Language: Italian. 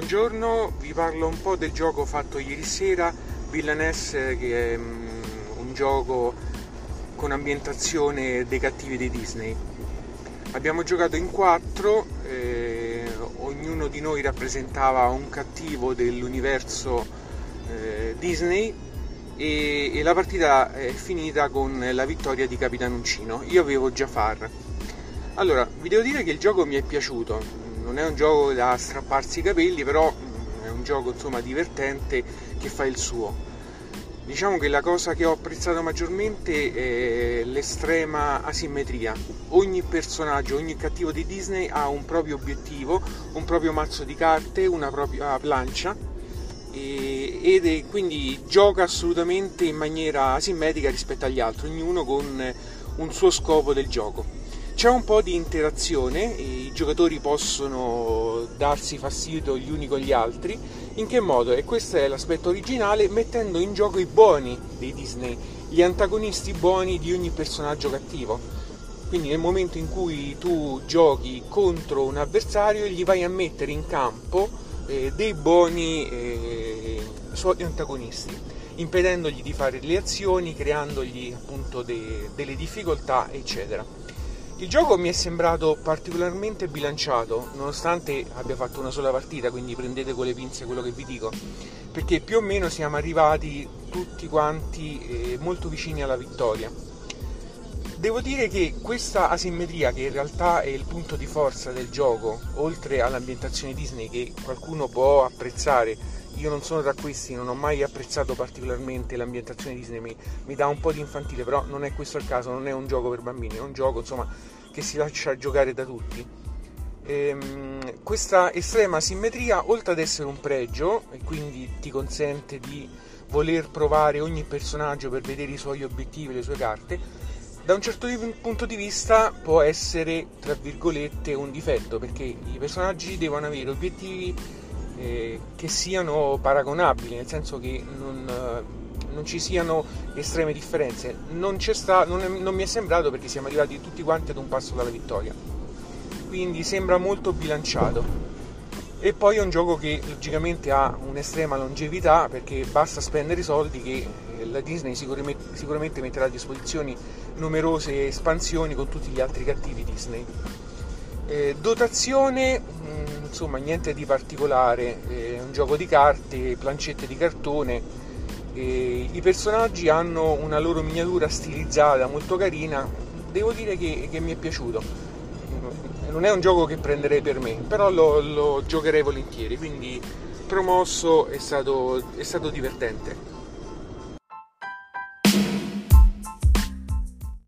buongiorno, vi parlo un po' del gioco fatto ieri sera, Villainess, che è um, un gioco con ambientazione dei cattivi di Disney. Abbiamo giocato in quattro, eh, ognuno di noi rappresentava un cattivo dell'universo eh, Disney e, e, la partita è finita con la vittoria di Capitan Uncino. Io avevo Jafar. Allora, vi devo dire che il gioco mi è piaciuto, non è un gioco da strapparsi i capelli, però mm, è un gioco insomma divertente che fa il suo. Diciamo che la cosa che ho apprezzato maggiormente è l'estrema asimmetria. Ogni personaggio, ogni cattivo di Disney ha un proprio obiettivo, un proprio mazzo di carte, una propria plancia ed è, quindi gioca assolutamente in maniera asimmetrica rispetto agli altri, ognuno con un suo scopo del gioco. C'è un po' di interazione, i giocatori possono darsi fastidio gli uni con gli altri. In che modo? E questo è l'aspetto originale, mettendo in gioco i buoni dei Disney, gli antagonisti buoni di ogni personaggio cattivo. Quindi nel momento in cui tu giochi contro un avversario gli vai a mettere in campo eh, dei buoni eh, suoi antagonisti, impedendogli di fare le azioni, creandogli appunto de- delle difficoltà, eccetera. Il gioco mi è sembrato particolarmente bilanciato, nonostante abbia fatto una sola partita, quindi prendete con le pinze quello che vi dico, perché più o meno siamo arrivati tutti quanti eh, molto vicini alla vittoria. Devo dire che questa asimmetria, che in realtà è il punto di forza del gioco, oltre all'ambientazione Disney che qualcuno può apprezzare, io non sono tra questi, non ho mai apprezzato particolarmente l'ambientazione Disney, mi, mi, dà un po' di infantile, però non è questo il caso, non è un gioco per bambini, è un gioco insomma, che si lascia giocare da tutti. Ehm, questa estrema simmetria, oltre ad essere un pregio, e quindi ti consente di voler provare ogni personaggio per vedere i suoi obiettivi, le sue carte, da un certo punto di vista può essere, tra virgolette, un difetto, perché i personaggi devono avere obiettivi eh, che siano paragonabili, nel senso che non, eh, non ci siano estreme differenze. Non, sta, non, è, non mi è sembrato perché siamo arrivati tutti quanti ad un passo dalla vittoria. Quindi sembra molto bilanciato. E poi è un gioco che logicamente ha un'estrema longevità perché basta spendere i soldi che eh, la Disney sicuramente, sicuramente metterà a disposizione numerose espansioni con tutti gli altri cattivi Disney. Eh, dotazione, mh, mm, insomma, niente di particolare, eh, un gioco di carte, plancette di cartone. Eh, I personaggi hanno una loro miniatura stilizzata molto carina, devo dire che, che, mi è piaciuto. Non è un gioco che prenderei per me, però lo, lo giocherei volentieri, quindi promosso è stato, è stato divertente.